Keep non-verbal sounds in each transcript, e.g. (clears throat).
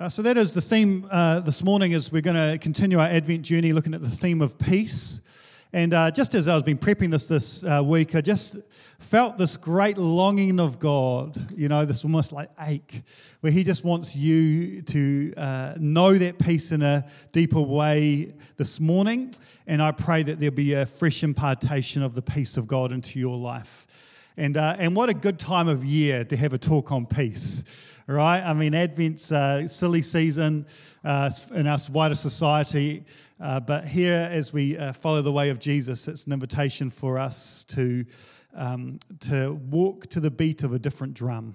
Uh, so that is the theme uh, this morning. Is we're going to continue our Advent journey, looking at the theme of peace. And uh, just as I was been prepping this this uh, week, I just felt this great longing of God. You know, this almost like ache, where He just wants you to uh, know that peace in a deeper way this morning. And I pray that there'll be a fresh impartation of the peace of God into your life. And uh, and what a good time of year to have a talk on peace right? I mean, Advent's a silly season uh, in our wider society, uh, but here, as we uh, follow the way of Jesus, it's an invitation for us to um, to walk to the beat of a different drum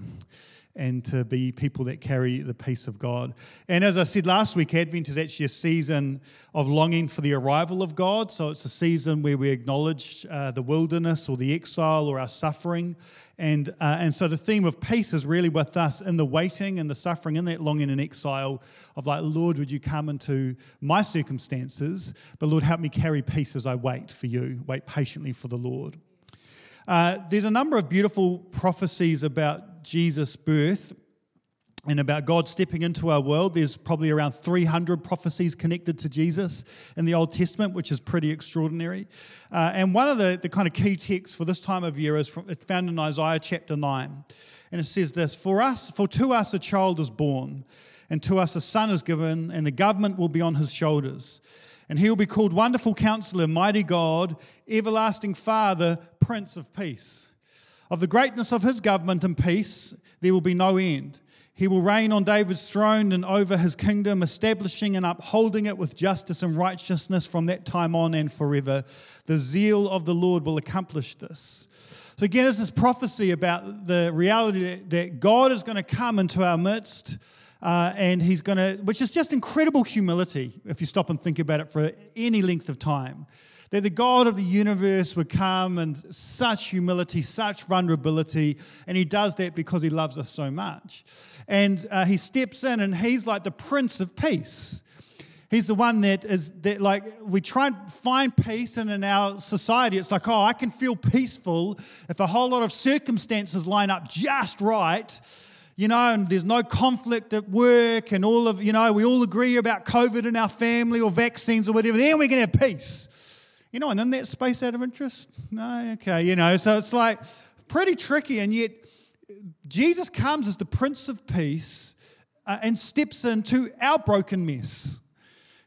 and to be people that carry the peace of God. And as I said last week, Advent is actually a season of longing for the arrival of God. So it's a season where we acknowledge uh, the wilderness or the exile or our suffering. And, uh, and so the theme of peace is really with us in the waiting and the suffering, in that longing and exile of like, Lord, would you come into my circumstances? But Lord, help me carry peace as I wait for you, wait patiently for the Lord. Uh, there's a number of beautiful prophecies about Jesus' birth and about God stepping into our world. There's probably around 300 prophecies connected to Jesus in the Old Testament, which is pretty extraordinary. Uh, and one of the, the kind of key texts for this time of year is from, it's found in Isaiah chapter 9. And it says this For us, for to us a child is born, and to us a son is given, and the government will be on his shoulders. And he will be called Wonderful Counselor, Mighty God, Everlasting Father, Prince of Peace. Of the greatness of his government and peace, there will be no end. He will reign on David's throne and over his kingdom, establishing and upholding it with justice and righteousness from that time on and forever. The zeal of the Lord will accomplish this. So, again, this prophecy about the reality that God is going to come into our midst. Uh, and he's going to, which is just incredible humility if you stop and think about it for any length of time that the God of the universe would come and such humility, such vulnerability, and he does that because he loves us so much. And uh, he steps in and he's like the Prince of Peace. He's the one that is that like we try and find peace and in our society it's like, oh, I can feel peaceful if a whole lot of circumstances line up just right you know, and there's no conflict at work, and all of, you know, we all agree about COVID in our family or vaccines or whatever, then we can have peace. You know, and in that space out of interest? No, okay, you know, so it's like pretty tricky, and yet Jesus comes as the Prince of Peace uh, and steps into our broken mess.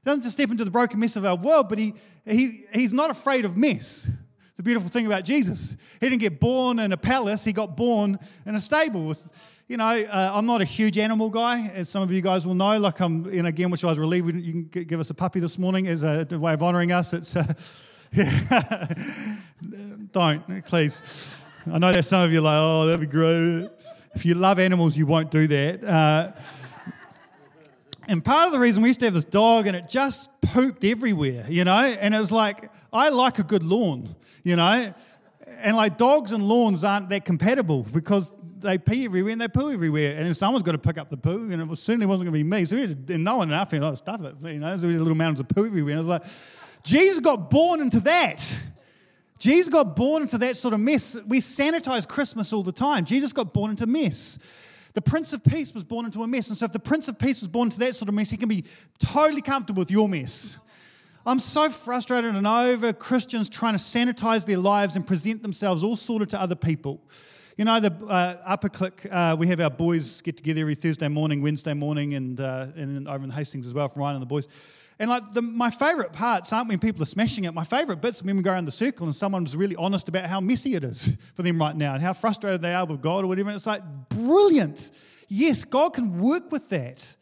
He doesn't just step into the broken mess of our world, but he, he, he's not afraid of mess. The beautiful thing about Jesus, he didn't get born in a palace, he got born in a stable with you know, uh, I'm not a huge animal guy, as some of you guys will know. Like I'm, know, again, which I was relieved you can give us a puppy this morning as a way of honouring us. It's uh, (laughs) Don't, please. I know there's some of you like, oh, that'd be great. If you love animals, you won't do that. Uh, and part of the reason we used to have this dog and it just pooped everywhere, you know? And it was like, I like a good lawn, you know? And like dogs and lawns aren't that compatible because they pee everywhere and they poo everywhere. And then someone's got to pick up the poo, and it was, certainly wasn't going to be me. So we had, and no one enough, you know, stuff it, you know, so we had little mountains of poo everywhere. And I was like, Jesus got born into that. Jesus got born into that sort of mess. We sanitize Christmas all the time. Jesus got born into mess. The Prince of Peace was born into a mess. And so, if the Prince of Peace was born into that sort of mess, he can be totally comfortable with your mess. I'm so frustrated and over Christians trying to sanitize their lives and present themselves all sorted to other people. You know, the uh, Upper Click, uh, we have our boys get together every Thursday morning, Wednesday morning, and, uh, and over in Hastings as well from Ryan and the boys. And like the, my favorite parts aren't when people are smashing it. My favorite bits when we go around the circle and someone's really honest about how messy it is (laughs) for them right now and how frustrated they are with God or whatever. It's like brilliant. Yes, God can work with that.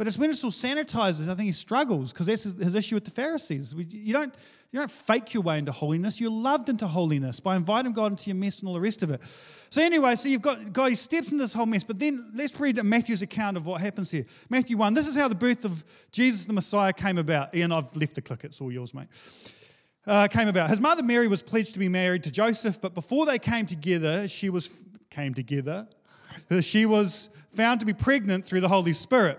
But it's when it's all sanitized, I think he struggles because that's his issue with the Pharisees. You don't, you don't fake your way into holiness. You're loved into holiness by inviting God into your mess and all the rest of it. So anyway, so you've got God, he steps into this whole mess. But then let's read Matthew's account of what happens here. Matthew 1, this is how the birth of Jesus the Messiah came about. Ian, I've left the click, it's all yours, mate. Uh, came about. His mother Mary was pledged to be married to Joseph, but before they came together, she was came together. She was found to be pregnant through the Holy Spirit.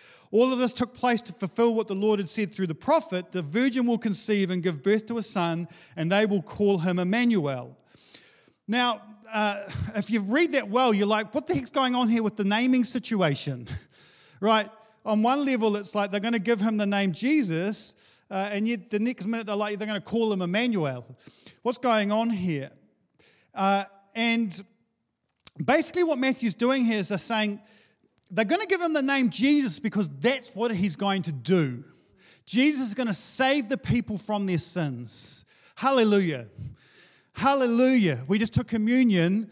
All of this took place to fulfill what the Lord had said through the prophet the virgin will conceive and give birth to a son, and they will call him Emmanuel. Now, uh, if you read that well, you're like, what the heck's going on here with the naming situation? (laughs) right? On one level, it's like they're going to give him the name Jesus, uh, and yet the next minute they're like, they're going to call him Emmanuel. What's going on here? Uh, and basically, what Matthew's doing here is they're saying they're going to give him the name Jesus because that's what he's going to do. Jesus is going to save the people from their sins. Hallelujah. Hallelujah. We just took communion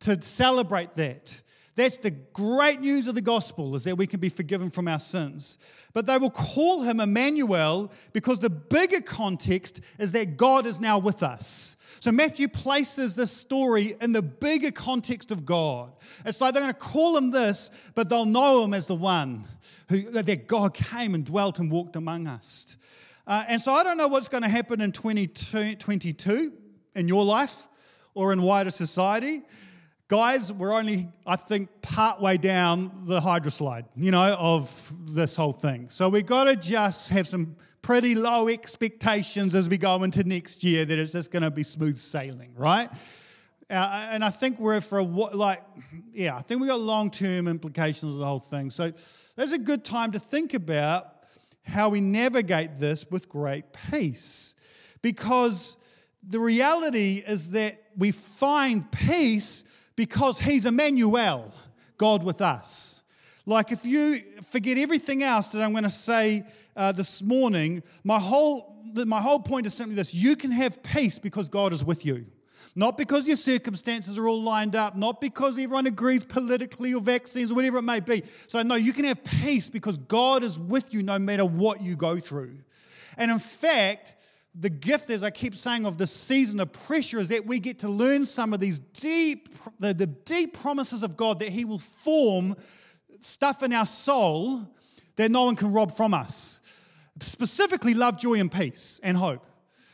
to celebrate that. That's the great news of the gospel is that we can be forgiven from our sins. But they will call him Emmanuel because the bigger context is that God is now with us. So Matthew places this story in the bigger context of God. It's like they're going to call him this, but they'll know him as the one who that God came and dwelt and walked among us. Uh, and so I don't know what's going to happen in 2022 in your life or in wider society. Guys, we're only, I think, part way down the hydroslide, you know, of this whole thing. So we've got to just have some pretty low expectations as we go into next year that it's just going to be smooth sailing, right? Uh, and I think we're for a, like, yeah, I think we got long term implications of the whole thing. So there's a good time to think about how we navigate this with great peace. Because the reality is that we find peace because He's Emmanuel, God with us. Like if you forget everything else that I'm going to say uh, this morning, my whole, my whole point is simply this you can have peace because God is with you. Not because your circumstances are all lined up, not because everyone agrees politically or vaccines or whatever it may be. So, no, you can have peace because God is with you no matter what you go through. And in fact, the gift, as I keep saying, of this season of pressure is that we get to learn some of these deep, the, the deep promises of God that He will form stuff in our soul that no one can rob from us. Specifically, love, joy, and peace and hope.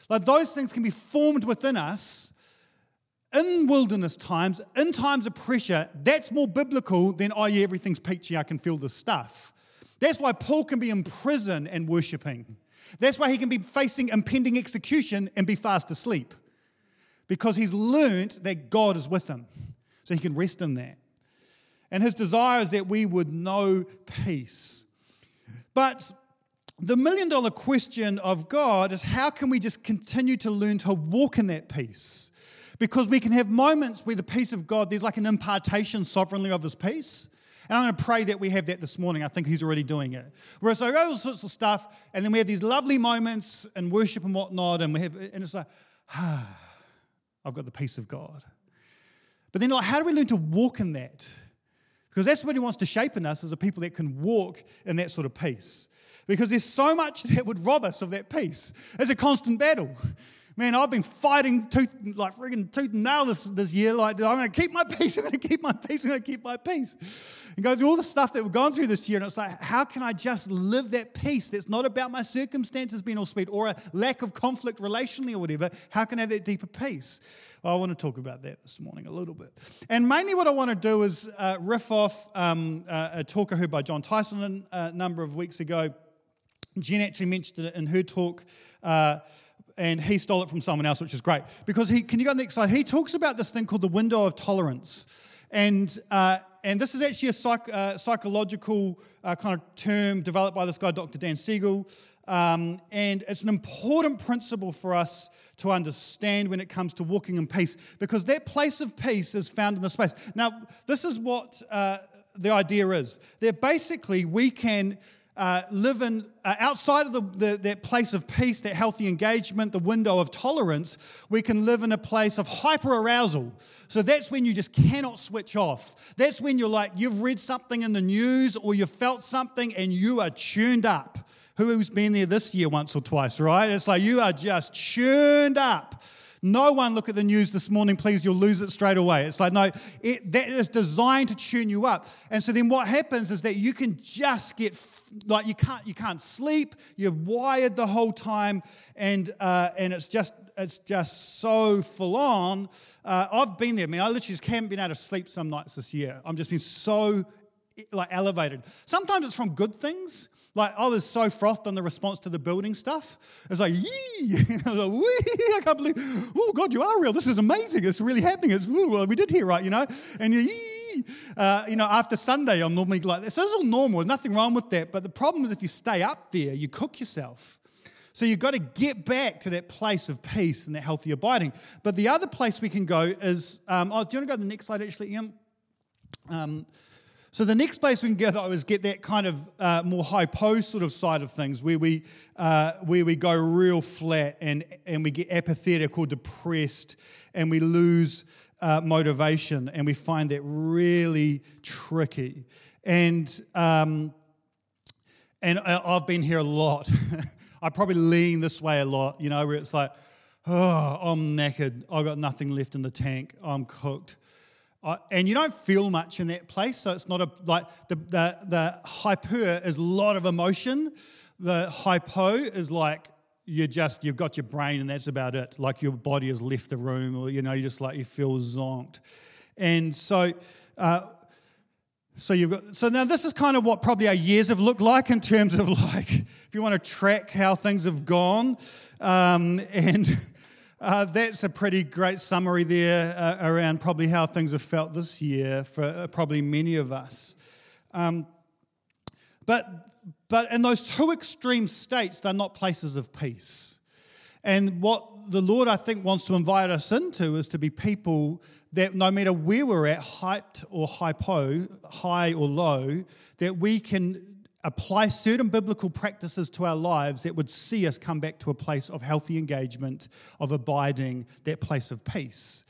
Like those things can be formed within us in wilderness times, in times of pressure. That's more biblical than, oh, yeah, everything's peachy, I can feel this stuff. That's why Paul can be in prison and worshiping. That's why he can be facing impending execution and be fast asleep. Because he's learned that God is with him. So he can rest in that. And his desire is that we would know peace. But the million dollar question of God is how can we just continue to learn to walk in that peace? Because we can have moments where the peace of God, there's like an impartation sovereignly of his peace. And I'm going to pray that we have that this morning. I think He's already doing it. Whereas I go all sorts of stuff, and then we have these lovely moments and worship and whatnot, and we have, and it's like, ah, (sighs) I've got the peace of God. But then, like, how do we learn to walk in that? Because that's what He wants to shape in us as a people that can walk in that sort of peace. Because there's so much that would rob us of that peace. It's a constant battle. Man, I've been fighting tooth, like friggin' tooth and nail this, this year. Like, I'm going (laughs) to keep my peace. I'm going to keep my peace. I'm going to keep my peace. And go through all the stuff that we've gone through this year. And it's like, how can I just live that peace that's not about my circumstances being all sweet or a lack of conflict relationally or whatever? How can I have that deeper peace? Well, I want to talk about that this morning a little bit. And mainly what I want to do is uh, riff off um, uh, a talk I heard by Jon Tyson a number of weeks ago. Jen actually mentioned it in her talk. Uh, and he stole it from someone else, which is great. Because he, can you go on the next slide? He talks about this thing called the window of tolerance. And, uh, and this is actually a psych, uh, psychological uh, kind of term developed by this guy, Dr. Dan Siegel. Um, and it's an important principle for us to understand when it comes to walking in peace, because that place of peace is found in the space. Now, this is what uh, the idea is that basically we can uh, live in uh, outside of the, the, that place of peace, that healthy engagement, the window of tolerance, we can live in a place of hyper arousal. So that's when you just cannot switch off. That's when you're like, you've read something in the news or you've felt something and you are tuned up. Who's been there this year once or twice, right? It's like you are just churned up No one look at the news this morning, please, you'll lose it straight away. It's like, no, it, that is designed to tune you up. And so then what happens is that you can just get like you can't you can't sleep. You're wired the whole time. And uh, and it's just it's just so full on. Uh, i've been there. I mean i literally just haven't been able to sleep some nights this year. I'm just been so like elevated. Sometimes it's from good things like I was so frothed on the response to the building stuff. It's like, yee! (laughs) I was like, wee! I can't believe, oh God, you are real. This is amazing. It's really happening. It's ooh, we did hear right, you know. And you, yee! Uh, you know, after Sunday, I'm normally like this. So it's all normal. There's nothing wrong with that. But the problem is if you stay up there, you cook yourself. So you've got to get back to that place of peace and that healthy abiding. But the other place we can go is, um, oh, do you want to go to the next slide actually, Ian? Um, so the next place we can go though is get that kind of uh, more hypo sort of side of things, where we uh, where we go real flat and and we get apathetic or depressed, and we lose uh, motivation, and we find that really tricky. And um, and I've been here a lot. (laughs) I probably lean this way a lot, you know, where it's like, oh, I'm knackered. I've got nothing left in the tank. I'm cooked. And you don't feel much in that place, so it's not a like the the, the hyper is a lot of emotion. The hypo is like you just you've got your brain and that's about it. Like your body has left the room, or you know, you just like you feel zonked. And so uh, so you've got so now this is kind of what probably our years have looked like in terms of (laughs) like if you want to track how things have gone. Um, and (laughs) uh, that's a pretty great summary there uh, around probably how things have felt this year for uh, probably many of us. Um, but, but in those two extreme states, they're not places of peace. And what the Lord, I think, wants to invite us into is to be people that no matter where we're at, hyped or hypo, high or low, that we can apply certain biblical practices to our lives that would see us come back to a place of healthy engagement, of abiding, that place of peace.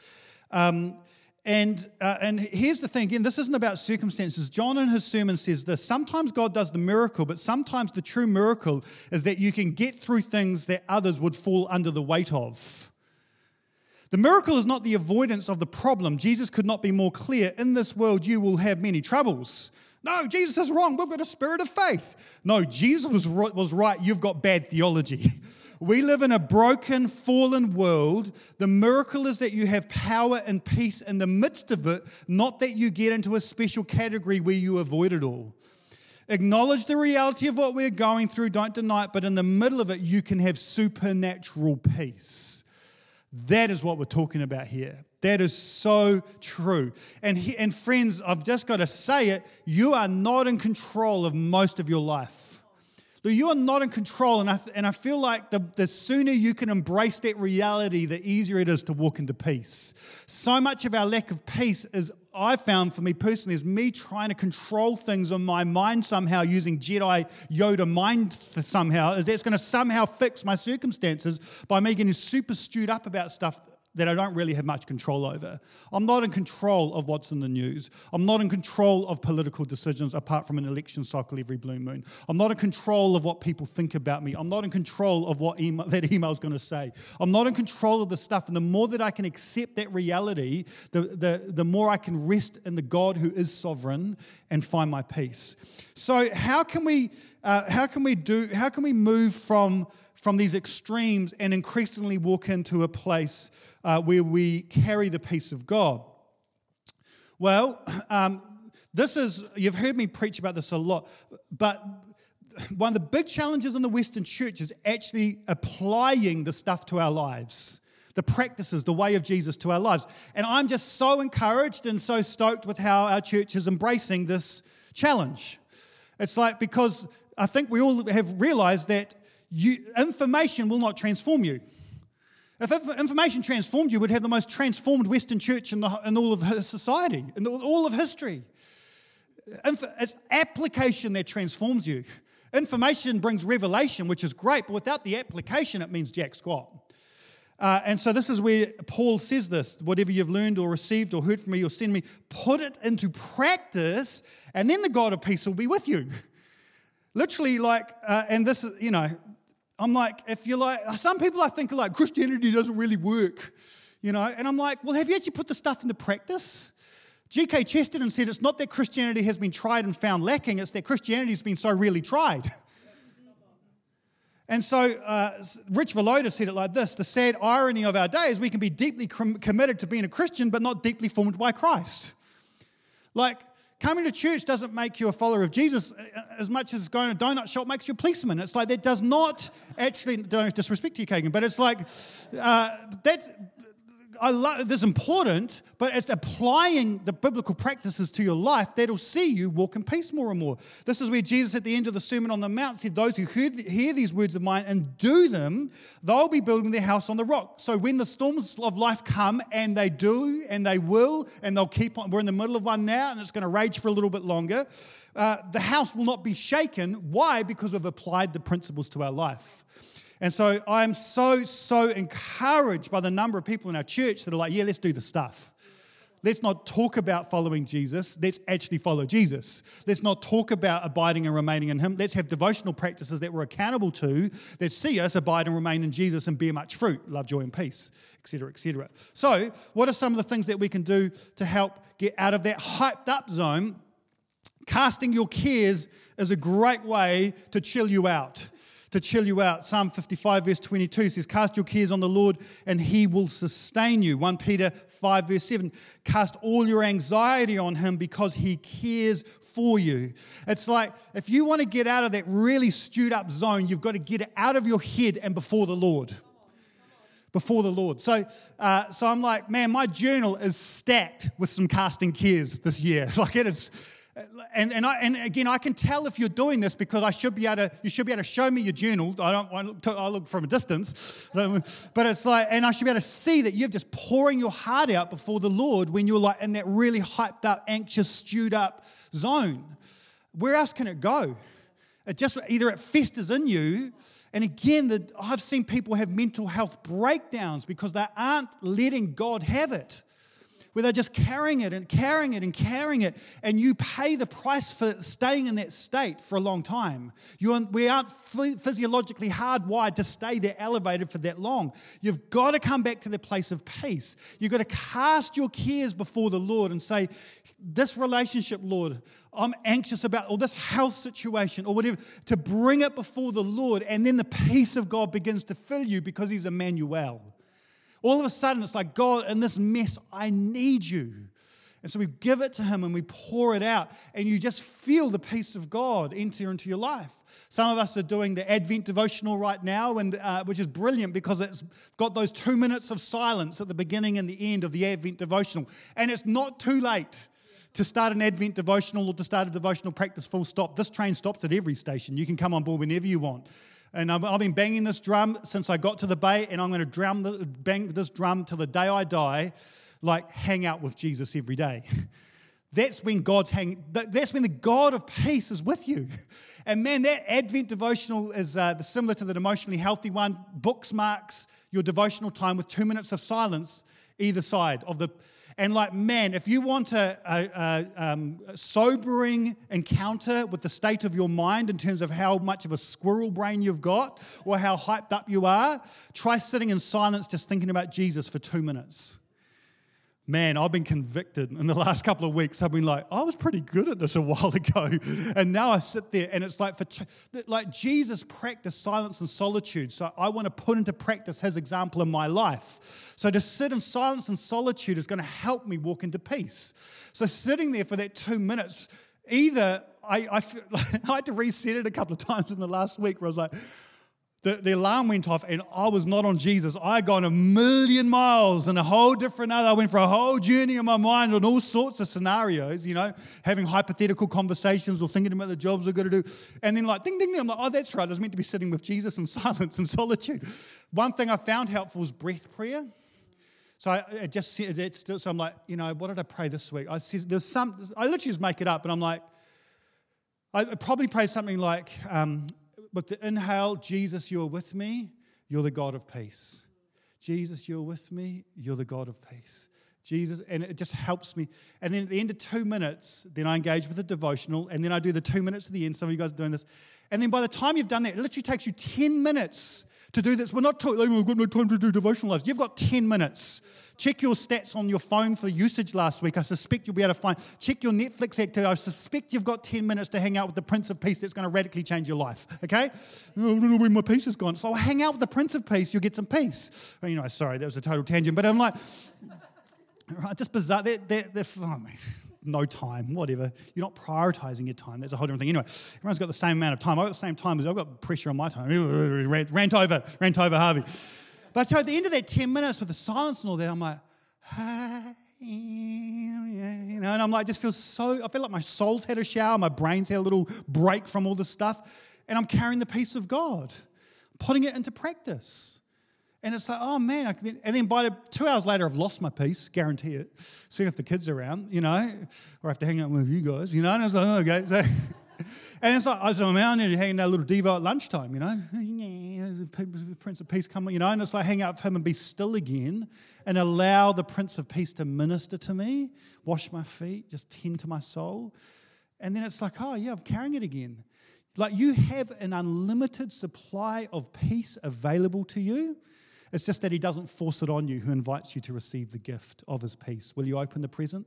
Um, and, uh, and here's the thing again, this isn't about circumstances. Jon in his sermon says this sometimes God does the miracle, but sometimes the true miracle is that you can get through things that others would fall under the weight of. The miracle is not the avoidance of the problem. Jesus could not be more clear. In this world, you will have many troubles. No, Jesus is wrong. We've got a spirit of faith. No, Jesus was, was right. You've got bad theology. (laughs) We live in a broken, fallen world. The miracle is that you have power and peace in the midst of it, not that you get into a special category where you avoid it all. Acknowledge the reality of what we're going through, don't deny it, but in the middle of it, you can have supernatural peace. That is what we're talking about here. That is so true. And, he, and friends, I've just got to say it you are not in control of most of your life. You are not in control, and I, and I feel like the, the sooner you can embrace that reality, the easier it is to walk into peace. So much of our lack of peace is I found for me personally is me trying to control things in my mind somehow using Jedi Yoda mind somehow. Is that's going to somehow fix my circumstances by me getting super stewed up about stuff that I don't really have much control over. I'm not in control of what's in the news. I'm not in control of political decisions apart from an election cycle every blue moon. I'm not in control of what people think about me. I'm not in control of what email, (laughs) that email is going to say. I'm not in control of the stuff. And the more that I can accept that reality, the, the, the more I can rest in the God who is sovereign and find my peace. So how can we, uh, how can we do, how can we move from from these extremes and increasingly walk into a place uh, where we carry the peace of God? Well, (clears throat) um, this is, you've heard me preach about this a lot, but one of the big challenges in the Western church is actually applying the stuff to our lives, the practices, the way of Jesus to our lives. And I'm just so encouraged and so stoked with how our church is embracing this challenge. It's like because I think we all have realized that you, information will not transform you. If information transformed you, would have the most transformed Western church in, the, in all of society, in all of history. It's application that transforms you. Information brings revelation, which is great, but without the application, it means jack squat. Uh, and so this is where Paul says this whatever you've learned or received or heard from me or send me, put it into practice, and then the God of peace will be with you. Literally, like, uh, and this, is you know, I'm like, if you're like, some people I think are like, Christianity doesn't really work, you know? And I'm like, well, have you actually put the stuff into practice? G.K. Chesterton said it's not that Christianity has been tried and found lacking, it's that Christianity has been so really tried. and so uh, Rich Villodas said it like this The sad irony of our day is we can be deeply com- committed to being a Christian, but not deeply formed by Christ. Like, coming to church doesn't make you a follower of Jesus as much as going to a donut shop makes you a policeman. It's like that does not actually, don't disrespect you, Kagan, but it's like uh, that I love this is important, but it's applying the biblical practices to your life that'll see you walk in peace more and more. This is where Jesus at the end of the Sermon on the Mount said, Those who hear these words of mine and do them, they'll be building their house on the rock. So when the storms of life come, and they do, and they will, and they'll keep on, we're in the middle of one now, and it's going to rage for a little bit longer. Uh, the house will not be shaken. Why? Because we've applied the principles to our life. And so I'm so, so encouraged by the number of people in our church that are like, yeah, let's do the stuff. Let's not talk about following Jesus. Let's actually follow Jesus. Let's not talk about abiding and remaining in Him. Let's have devotional practices that we're accountable to that see us abide and remain in Jesus and bear much fruit, love, joy, and peace, etc., etc. So, what are some of the things that we can do to help get out of that hyped up zone? Casting your cares is a great way to chill you out to chill you out. Psalm 55, verse 22 says, Cast your cares on the Lord, and he will sustain you. 1 Peter 5, verse 7, Cast all your anxiety on him because he cares for you. It's like if you want to get out of that really stewed up zone, you've got to get it out of your head and before the Lord before the Lord. So, uh, so I'm like, man, my journal is stacked with some casting cares this year. (laughs) Like it is, and, and, I, and again, I can tell if you're doing this because I should be able to, you should be able to show me your journal. I don't I look, to, I look from a distance, but it's like, and I should be able to see that you're just pouring your heart out before the Lord when you're like in that really hyped up, anxious, stewed up zone. Where else can it go? It just either it festers in you, and again, the, I've seen people have mental health breakdowns because they aren't letting God have it they're just carrying it and carrying it and carrying it, and you pay the price for staying in that state for a long time. You, we aren't physiologically hardwired to stay there elevated for that long. You've got to come back to the place of peace. You've got to cast your cares before the Lord and say, This relationship, Lord, I'm anxious about, or this health situation, or whatever, to bring it before the Lord, and then the peace of God begins to fill you because He's Emmanuel. All of a sudden, it's like, God, in this mess, I need you. And so we give it to Him and we pour it out, and you just feel the peace of God enter into your life. Some of us are doing the Advent devotional right now, and uh, which is brilliant because it's got those two minutes of silence at the beginning and the end of the Advent devotional. And it's not too late to start an Advent devotional or to start a devotional practice full stop. This train stops at every station. You can come on board whenever you want. And I've been banging this drum since I got to the bay, and I'm going to drum the, bang this drum till the day I die, like hang out with Jesus every day. (laughs) That's when God's hang. That's when the God of peace is with you. (laughs) And man, that Advent devotional is uh, similar to the emotionally healthy one. Books marks your devotional time with two minutes of silence either side of the and like, man, if you want a, a, a um, sobering encounter with the state of your mind in terms of how much of a squirrel brain you've got or how hyped up you are, try sitting in silence just thinking about Jesus for two minutes man, I've been convicted in the (laughs) last couple of weeks. I've been like, I was pretty good at this a (laughs) while ago. And now I sit there and it's like, for t- like Jesus practiced silence and solitude. So I want to put into practice his example in my life. So to sit in silence and solitude is going to help me walk into peace. So sitting there for that two minutes, either I, I, (laughs) I had to reset it a couple of times in the last week where I was like, the, the alarm went off and I was not on Jesus. I had gone a million miles and a whole different other. I went for a whole journey in my mind on all sorts of scenarios, you know, having hypothetical conversations or thinking about the jobs I've got to do. And then like ding ding ding, I'm like, oh, that's right. I was meant to be sitting with Jesus in (laughs) silence and solitude. One thing I found helpful was breath prayer. So I, I just said it still. So I'm like, you know, what did I pray this week? I said there's some. I literally just make it up, and I'm like, I probably pray something like, um, with the inhale, Jesus, you're with me, you're the God of peace. Jesus, you're with me, you're the God of peace. Jesus, and it just helps me. And then at the end of two minutes, then I engage with a devotional, and then I do the two minutes at the end. Some of you guys are doing this. And then by the time you've done that, it literally takes you 10 minutes to do this. We're not talking, we've got no time to do devotional lives. You've got 10 minutes. Check your stats on your phone for usage last week. I suspect you'll be able to find. Check your Netflix activity. I suspect you've got 10 minutes to hang out with the Prince of Peace that's going to radically change your life. Okay? I don't know where my peace is gone. So I'll hang out with the Prince of Peace. You'll get some peace. You know, sorry, that was a total tangent. But I'm like, right, just bizarre. They're, they're, they're, oh, (laughs) no time, whatever. You're not prioritizing your time. That's a whole different thing. Anyway, everyone's got the same amount of time. I've got the same time as I've got pressure on my time. (laughs) Rant, rant over, rant over Harvey. But so at the end of that 10 minutes with the silence and all that, I'm like, hey, you know, and I'm like, just feel so, I feel like my soul's had a shower, my brain's had a little break from all this stuff, and I'm carrying the peace of God, putting it into practice. And it's like, oh man. And then by two hours later, I've lost my peace, guarantee it. Soon if the kids are around, you know, or I have to hang out with you guys, you know. And I was like, oh, okay. So, (laughs) and it's like, I was around and hanging out a little Devo at lunchtime, you know. (laughs) Prince of Peace come, you know. And it's like hang out with him and be still again and allow the Prince of Peace to minister to me, wash my feet, just tend to my soul. And then it's like, oh yeah, I'm carrying it again. Like you have an unlimited supply of peace available to you it's just that He doesn't force it on you, who invites you to receive the gift of His peace. Will you open the present?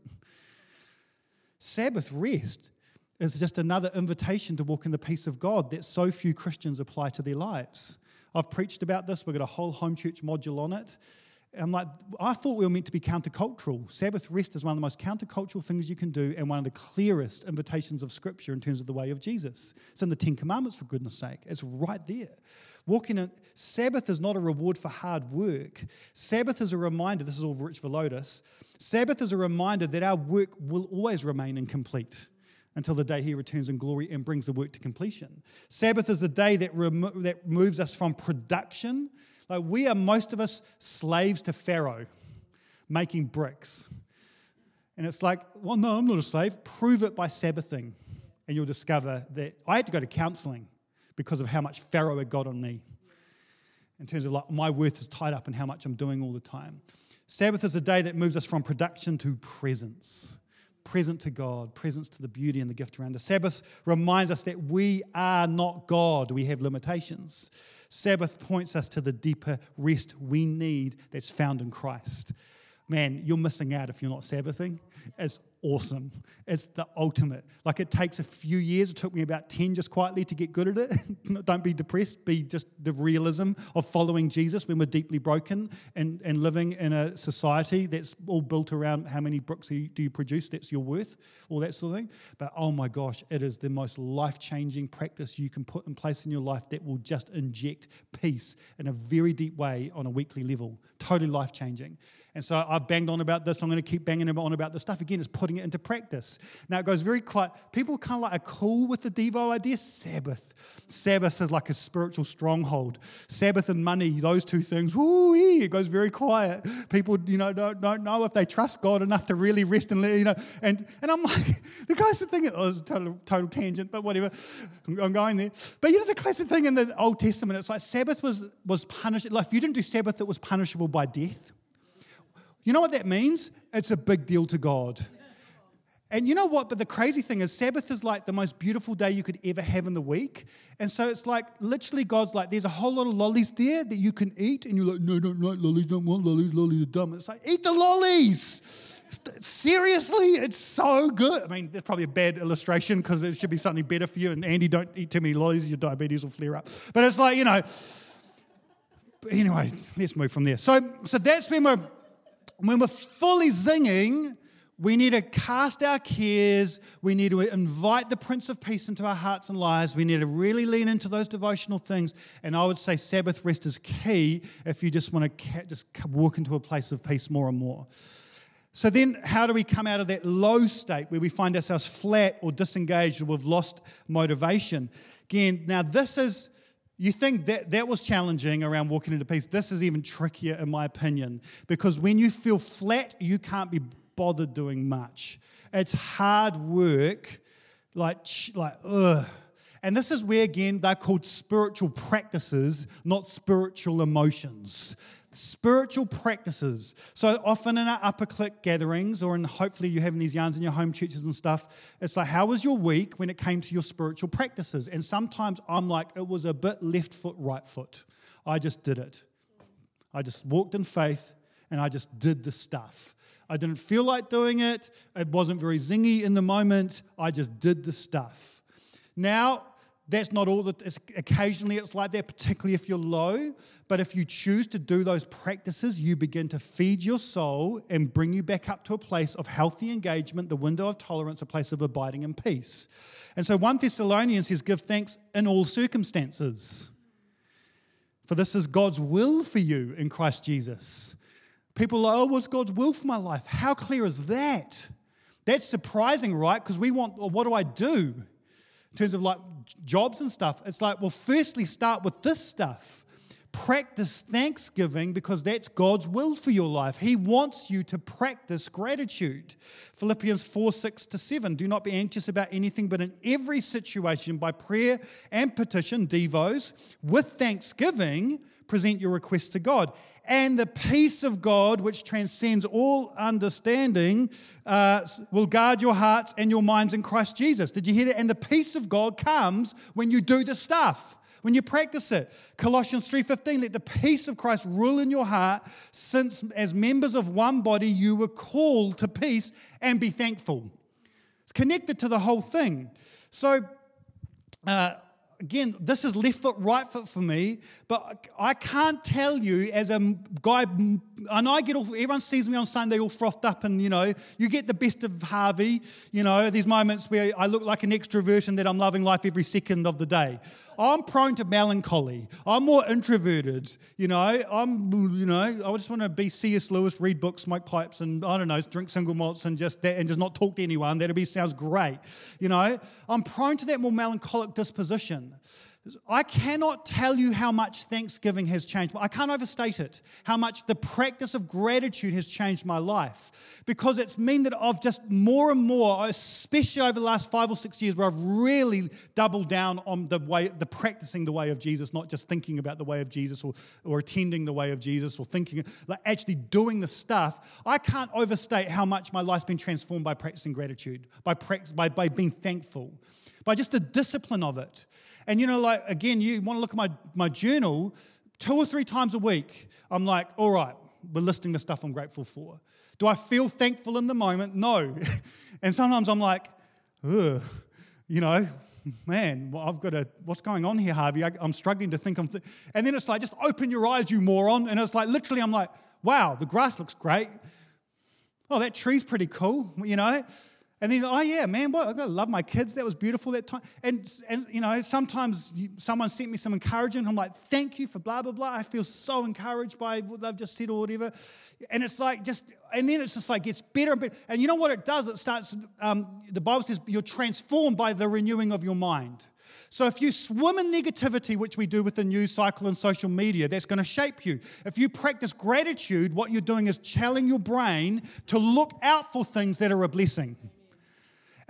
Sabbath rest is just another invitation to walk in the peace of God that so few Christians apply to their lives. I've preached about this, we've got a whole home church module on it. I'm like, I thought we were meant to be countercultural. Sabbath rest is one of the most countercultural things you can do and one of the clearest invitations of Scripture in terms of the way of Jesus. It's in the Ten Commandments, for goodness sake. It's right there. Walking in Sabbath is not a reward for hard work. Sabbath is a reminder, this is all Rich Villodas. Sabbath is a reminder that our work will always remain incomplete until the day he returns in glory and brings the work to completion. Sabbath is a day that, remo- that moves us from production. Like we are, most of us, slaves to Pharaoh, making bricks. And it's like, well, no, I'm not a slave. Prove it by Sabbathing. And you'll discover that I had to go to counseling because of how much Pharaoh had got on me. In terms of like my worth is tied up in how much I'm doing all the time. Sabbath is a day that moves us from production to presence. Present to God, presence to the beauty and the gift around us. Sabbath reminds us that we are not God, we have limitations. Sabbath points us to the deeper rest we need that's found in Christ. Man, you're missing out if you're not Sabbathing. It's awesome. It's the ultimate. Like it takes a few years. It took me about 10 just quietly to get good at it. (laughs) Don't be depressed. Be just the realism of following Jesus when we're deeply broken and, and living in a society that's all built around how many bricks do you produce, that's your worth, all that sort of thing. But oh my gosh, it is the most life changing practice you can put in place in your life that will just inject peace in a very deep way on a weekly level. Totally life changing. And so I've banged on about this. I'm going to keep banging on about this stuff. Again, it's putting it into practice. Now it goes very quiet. People kind of like are cool with the Devo idea. Sabbath. Sabbath is like a spiritual stronghold. Sabbath and money, those two things, woo it goes very quiet. People, you know, don't, don't know if they trust God enough to really rest and, you know, and, and I'm (laughs) like, the classic thing, oh, it was a total, total tangent, but whatever, I'm going there. But you know, the classic thing in the Old Testament, it's like Sabbath was, was punished. Like if you didn't do Sabbath, it was punishable by death. You know what that means? It's a big deal to God. And you know what? But the crazy thing is, Sabbath is like the most beautiful day you could ever have in the week. And so it's like literally God's like, there's a whole lot of lollies there that you can eat. And you're like, no, don't like lollies, don't want lollies, lollies are dumb. And it's like, eat the lollies. Seriously, it's so good. I mean, that's probably a bad illustration because there should be something better for you. And Andy, don't eat too many lollies, your diabetes will flare up. But it's like, you know, anyway, let's move from there. So, so that's when we're when we're fully zinging, we need to cast our cares. We need to invite the Prince of Peace into our hearts and lives. We need to really lean into those devotional things. And I would say Sabbath rest is key if you just want to just walk into a place of peace more and more. So then, how do we come out of that low state where we find ourselves flat or disengaged or we've lost motivation? Again, now this is you think that that was challenging around walking into peace. This is even trickier, in my opinion, because when you feel flat, you can't be bothered doing much. It's hard work, like, like, ugh. And this is where, again, they're called spiritual practices, not spiritual emotions. Spiritual practices. So often in our upper click gatherings, or in hopefully you're having these yarns in your home churches and stuff, it's like, how was your week when it came to your spiritual practices? And sometimes I'm like, it was a bit left foot, right foot. I just did it. I just walked in faith and I just did the stuff. I didn't feel like doing it. It wasn't very zingy in the moment. I just did the stuff. Now, that's not all that, occasionally it's like that, particularly if you're low. But if you choose to do those practices, you begin to feed your soul and bring you back up to a place of healthy engagement, the window of tolerance, a place of abiding in peace. And so 1 Thessalonians says, Give thanks in all circumstances. For this is God's will for you in Christ Jesus. People are like, oh, what's God's will for my life? How clear is that? That's surprising, right? Because we want, well, what do I do? In terms of like jobs and stuff. It's like, well, firstly, start with this stuff. Practice thanksgiving because that's God's will for your life. He wants you to practice gratitude. Philippians 4 6 to 7. Do not be anxious about anything, but in every situation, by prayer and petition, devos, with thanksgiving, present your requests to God. And the peace of God, which transcends all understanding, uh, will guard your hearts and your minds in Christ Jesus. Did you hear that? And the peace of God comes when you do the stuff when you practice it. Colossians 3:15 let the peace of Christ rule in your heart since as members of one body you were called to peace and be thankful. It's connected to the whole thing. So uh, again, this is left foot, right foot for me, but I can't tell you as a guy, I know I get all, everyone sees me on Sunday all frothed up and, you know, you get the best of Harvey, you know, these moments where I look like an extrovert and that I'm loving life every second of the day. I'm prone to melancholy. I'm more introverted, you know, I'm, you know, I just want to be C.S. Lewis, read books, smoke pipes, and I don't know, drink single malts and just that, and just not talk to anyone. That'd be, sounds great, you know. I'm prone to that more melancholic disposition. I cannot tell you how much Thanksgiving has changed. I can't overstate it, how much the practice of gratitude has changed my life. Because it's mean that I've just more and more, especially over the last five or six years, where I've really doubled down on the way, the practicing the way of Jesus, not just thinking about the way of Jesus or, or attending the way of Jesus or thinking, like actually doing the stuff. I can't overstate how much my life's been transformed by practicing gratitude, by, by, by being thankful, by just the discipline of it. And you know, like again, you want to look at my, my journal, two or three times a week, I'm like, all right, we're listing the stuff I'm grateful for. Do I feel thankful in the moment? No. (laughs) and sometimes I'm like, ugh, you know, man, well, I've got a, what's going on here, Harvey? I, am struggling to think. I'm th-. And then it's like, just open your eyes, you moron. And it's like, literally, I'm like, wow, the grass looks great. Oh, that tree's pretty cool, you know? And then, oh yeah, man, what? I gotta love my kids. That was beautiful that time. And and you know, sometimes someone sent me some encouragement. I'm like, thank you for blah blah blah. I feel so encouraged by what they've just said or whatever. And it's like just, and then it's just like gets better and better. And you know what it does? It starts. Um, the Bible says you're transformed by the renewing of your mind. So if you swim in negativity, which we do with the news cycle and social media, that's going to shape you. If you practice gratitude, what you're doing is telling your brain to look out for things that are a blessing.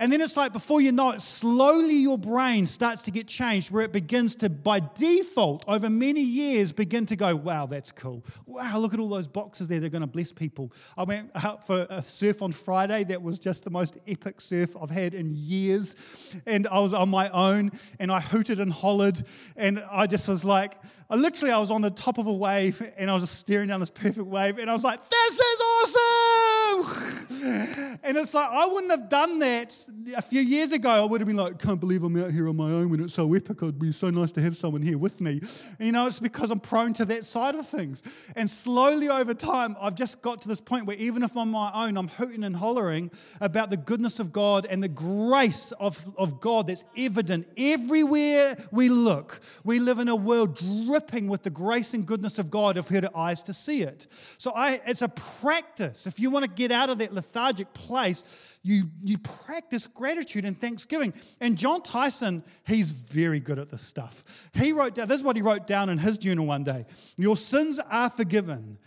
And then it's like before you know it, slowly your brain starts to get changed where it begins to, by default, over many years, begin to go, wow, that's cool. Wow, look at all those boxes there. They're going to bless people. I went out for a surf on Friday. That was just the most epic surf I've had in years. And I was on my own and I hooted and hollered. And I just was like, I literally, I was on the top of a wave and I was just staring down this perfect wave. And I was like, this is awesome. (laughs) and it's like, I wouldn't have done that a few years ago, I would have been like, can't believe I'm out here on my own when it's so epic. It'd be so nice to have someone here with me. And, you know, it's because I'm prone to that side of things. And slowly over time, I've just got to this point where even if I'm on my own, I'm hooting and hollering about the goodness of God and the grace of, of God that's evident everywhere we look. We live in a world dripping with the grace and goodness of God if we had eyes to see it. So I, it's a practice. If you want to get out of that lethargic place, you, you practice gratitude and thanksgiving. And Jon Tyson, he's very good at this stuff. He wrote down, this is what he wrote down in his journal one day Your sins are forgiven.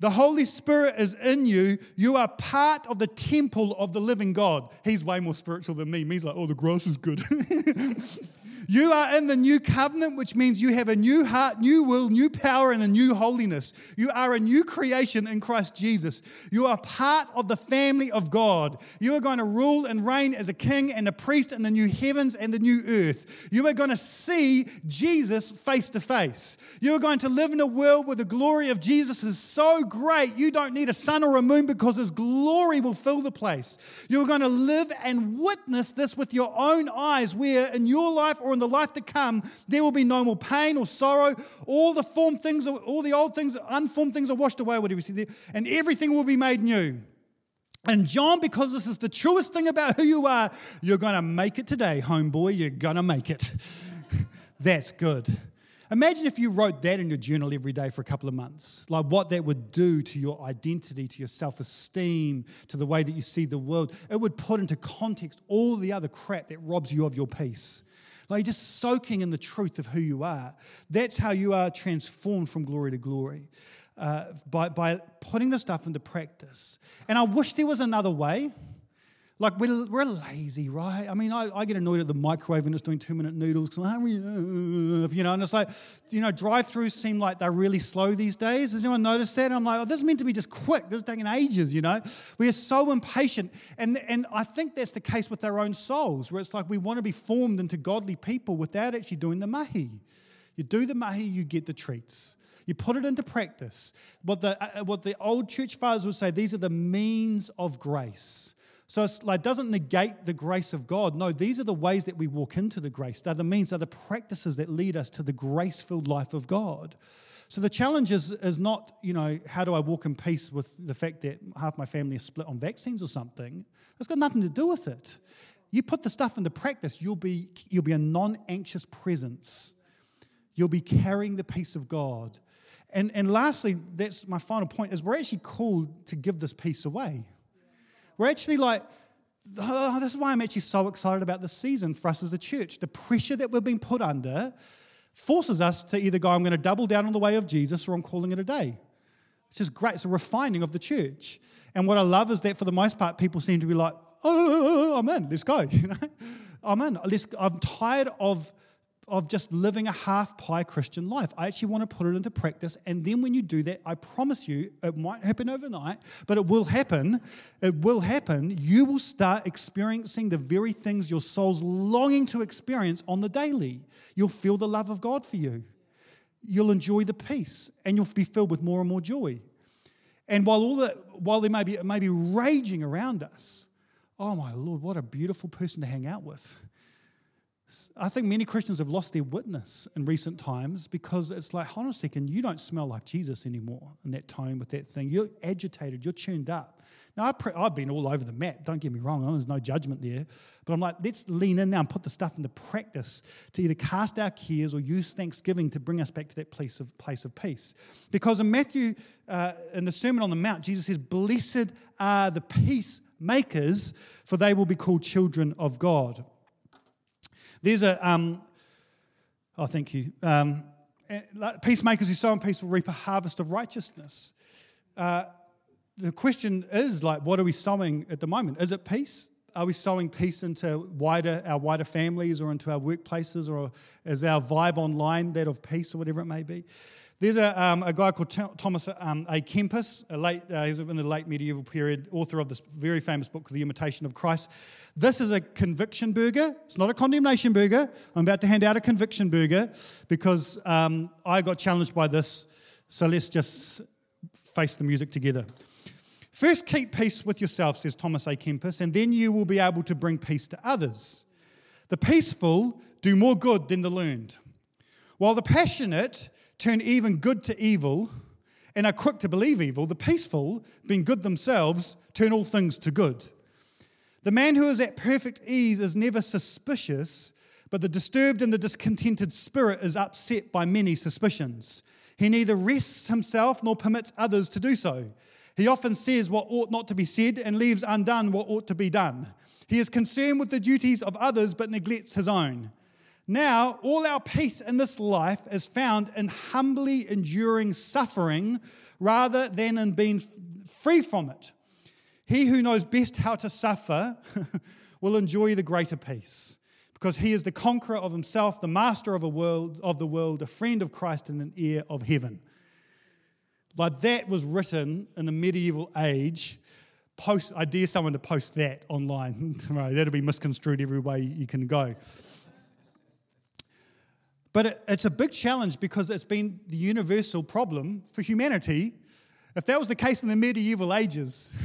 The Holy Spirit is in you. You are part of the temple of the living God. He's way more spiritual than me. He's like, oh, the grass is good. (laughs) You are in the new covenant, which means you have a new heart, new will, new power, and a new holiness. You are a new creation in Christ Jesus. You are part of the family of God. You are going to rule and reign as a king and a priest in the new heavens and the new earth. You are going to see Jesus face to face. You are going to live in a world where the glory of Jesus is so great, you don't need a sun or a moon because his glory will fill the place. You are going to live and witness this with your own eyes, where in your life or in the life to come, there will be no more pain or sorrow. All the formed things, all the old things, unformed things are washed away, whatever you see there, and everything will be made new. And Jon, because this is the truest thing about who you are, you're going to make it today, homeboy. You're going to make it. (laughs) That's good. Imagine if you wrote that in your journal every day for a couple of months, like what that would do to your identity, to your self esteem, to the way that you see the world. It would put into context all the other crap that robs you of your peace. Like just soaking in the truth of who you are. That's how you are transformed from glory to glory. Uh, by, by putting the stuff into practice. And I wish there was another way. Like, we're, we're lazy, right? I mean, I, I get annoyed at the microwave when it's doing two minute noodles. (laughs) You know, and it's like, you know, drive throughs seem like they're really slow these days. Has anyone noticed that? And I'm like, oh, this is meant to be just quick. This is taking ages, you know? We are so impatient. And, and I think that's the case with our own souls, where it's like we want to be formed into godly people without actually doing the mahi. You do the mahi, you get the treats. You put it into practice. What the, uh, what the old church fathers would say, these are the means of grace. So it like, doesn't negate the grace of God. No, these are the ways that we walk into the grace. They're the means, they're the practices that lead us to the grace filled life of God. So the challenge is, is not, you know, how do I walk in peace with the fact that half my family is split on vaccines or something? That's got nothing to do with it. You put the stuff into practice, you'll be, you'll be a non anxious presence. You'll be carrying the peace of God. And, and lastly, that's my final point, is we're actually called to give this peace away. We're actually like, oh, this is why I'm actually so excited about this season for us as a church. The pressure that we've been put under forces us to either go, I'm going to double down on the way of Jesus, or I'm calling it a day. It's just great. It's a refining of the church. And what I love is that for the most part, people seem to be like, oh, I'm in, let's go. (laughs) You know? I'm in. I'm tired of of just living a half pie Christian life. I actually want to put it into practice. And then when you do that, I promise you, it might happen overnight, but it will happen. It will happen. You will start experiencing the very things your soul's longing to experience on the daily. You'll feel the love of God for you. You'll enjoy the peace and you'll be filled with more and more joy. And while all the, while there may be, may be raging around us, oh my Lord, what a beautiful person to hang out with I think many Christians have lost their witness in recent times because it's like, hold on a second, you don't smell like Jesus anymore in that tone with that thing. You're agitated, you're tuned up. Now, I've been all over the map, don't get me wrong, there's no judgment there. But I'm like, let's lean in now and put the stuff into practice to either cast our cares or use thanksgiving to bring us back to that place of, place of peace. Because in Matthew, uh, in the Sermon on the Mount, Jesus says, Blessed are the peacemakers, for they will be called children of God. There's a, um, oh, thank you. Um, eh, peacemakers who sow in peace will reap a harvest of righteousness. Uh, the question is like, what are we sowing at the moment? Is it peace? Are we sowing peace into wider our wider families or into our workplaces, or is our vibe online that of peace or whatever it may be? There's a, um, a guy called Thomas um, à Kempis, a late, uh, he's in the late medieval period, author of this very famous book, The Imitation of Christ. This is a conviction burger. It's not a condemnation burger. I'm about to hand out a conviction burger because um, I got challenged by this. So let's just face the music together. First, keep peace with yourself, says Thomas à Kempis, and then you will be able to bring peace to others. The peaceful do more good than the learned, while the passionate turn even good to evil and are quick to believe evil, the peaceful, being good themselves, turn all things to good. The man who is at perfect ease is never suspicious, but the disturbed and the discontented spirit is upset by many suspicions. He neither rests himself nor permits others to do so. He often says what ought not to be said and leaves undone what ought to be done. He is concerned with the duties of others but neglects his own. Now, all our peace in this life is found in humbly enduring suffering rather than in being free from it. He who knows best how to suffer (laughs) will enjoy the greater peace. because he is the conqueror of himself, the master of a world of the world, a friend of Christ and an heir of heaven. Like that was written in the medieval age. Post, I dare someone to post that online. (laughs) That'll be misconstrued every way you can go. But it, it's a big challenge because it's been the universal problem for humanity. If that was the case in the medieval ages,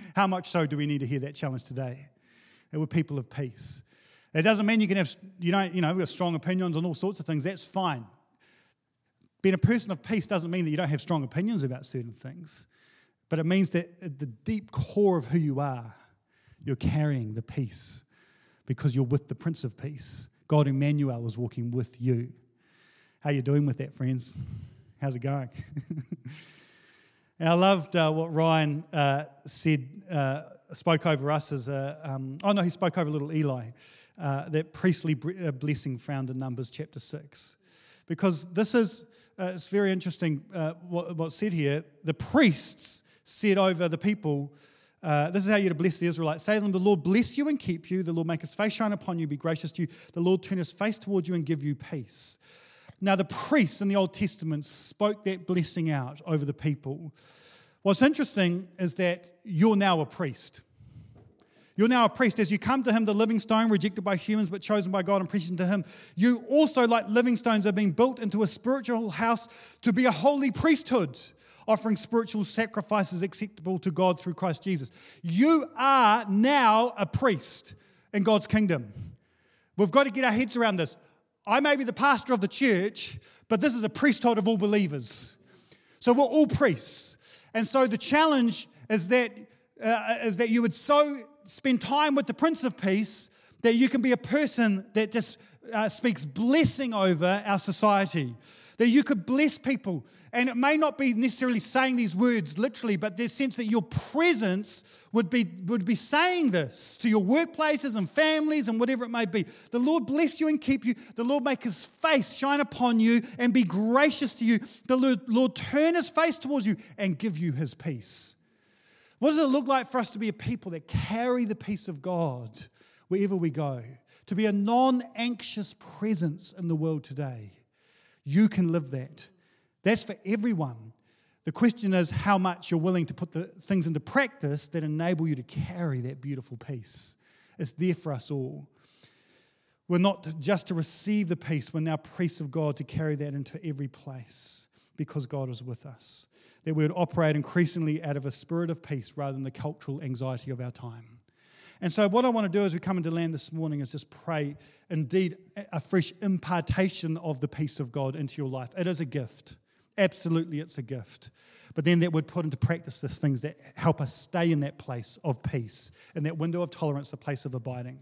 (laughs) how much so do we need to hear that challenge today? That we're people of peace. It doesn't mean you can have, you know, you know, we've got strong opinions on all sorts of things. That's fine. Being a person of peace doesn't mean that you don't have strong opinions about certain things, but it means that at the deep core of who you are, you're carrying the peace because you're with the Prince of Peace. God Emmanuel is walking with you. How you doing with that, friends? How's it going? (laughs) I loved uh, what Ryan uh, said, uh, spoke over us as a, um, oh no, he spoke over little Eli, uh, that priestly uh, blessing found in Numbers chapter 6. Because this is, uh, it's very interesting what, what's said here. The priests said over the people, uh, this is how you're to bless the Israelites. Say to them, The Lord bless you and keep you. The Lord make his face shine upon you, be gracious to you. The Lord turn his face towards you and give you peace. Now, the priests in the Old Testament spoke that blessing out over the people. What's interesting is that you're now a priest. You're now a priest. As you come to him, the living stone, rejected by humans but chosen by God and preaching to him, you also, like living stones, are being built into a spiritual house to be a holy priesthood offering spiritual sacrifices acceptable to God through Christ Jesus. You are now a priest in God's kingdom. We've got to get our heads around this. I may be the pastor of the church, but this is a priesthood of all believers. So we're all priests. And so the challenge is that, uh, is that you would so spend time with the Prince of Peace that you can be a person that just uh, speaks blessing over our society that you could bless people. And it may not be necessarily saying these words literally, but there's sense that your presence would be, would be saying this to your workplaces and families and whatever it may be. The Lord bless you and keep you. The Lord make his face shine upon you and be gracious to you. The Lord, Lord turn his face towards you and give you his peace. What does it look like for us to be a people that carry the peace of God wherever we go? To be a non anxious presence in the world today. You can live that. That's for everyone. The question is how much you're willing to put the things into practice that enable you to carry that beautiful peace. It's there for us all. We're not just to receive the peace, we're now priests of God to carry that into every place because God is with us. That we would operate increasingly out of a spirit of peace rather than the cultural anxiety of our time. And so, what I want to do as we come into land this morning is just pray indeed a fresh impartation of the peace of God into your life. It is a gift. Absolutely, it's a gift. But then that would put into practice the things that help us stay in that place of peace, in that window of tolerance, the place of abiding.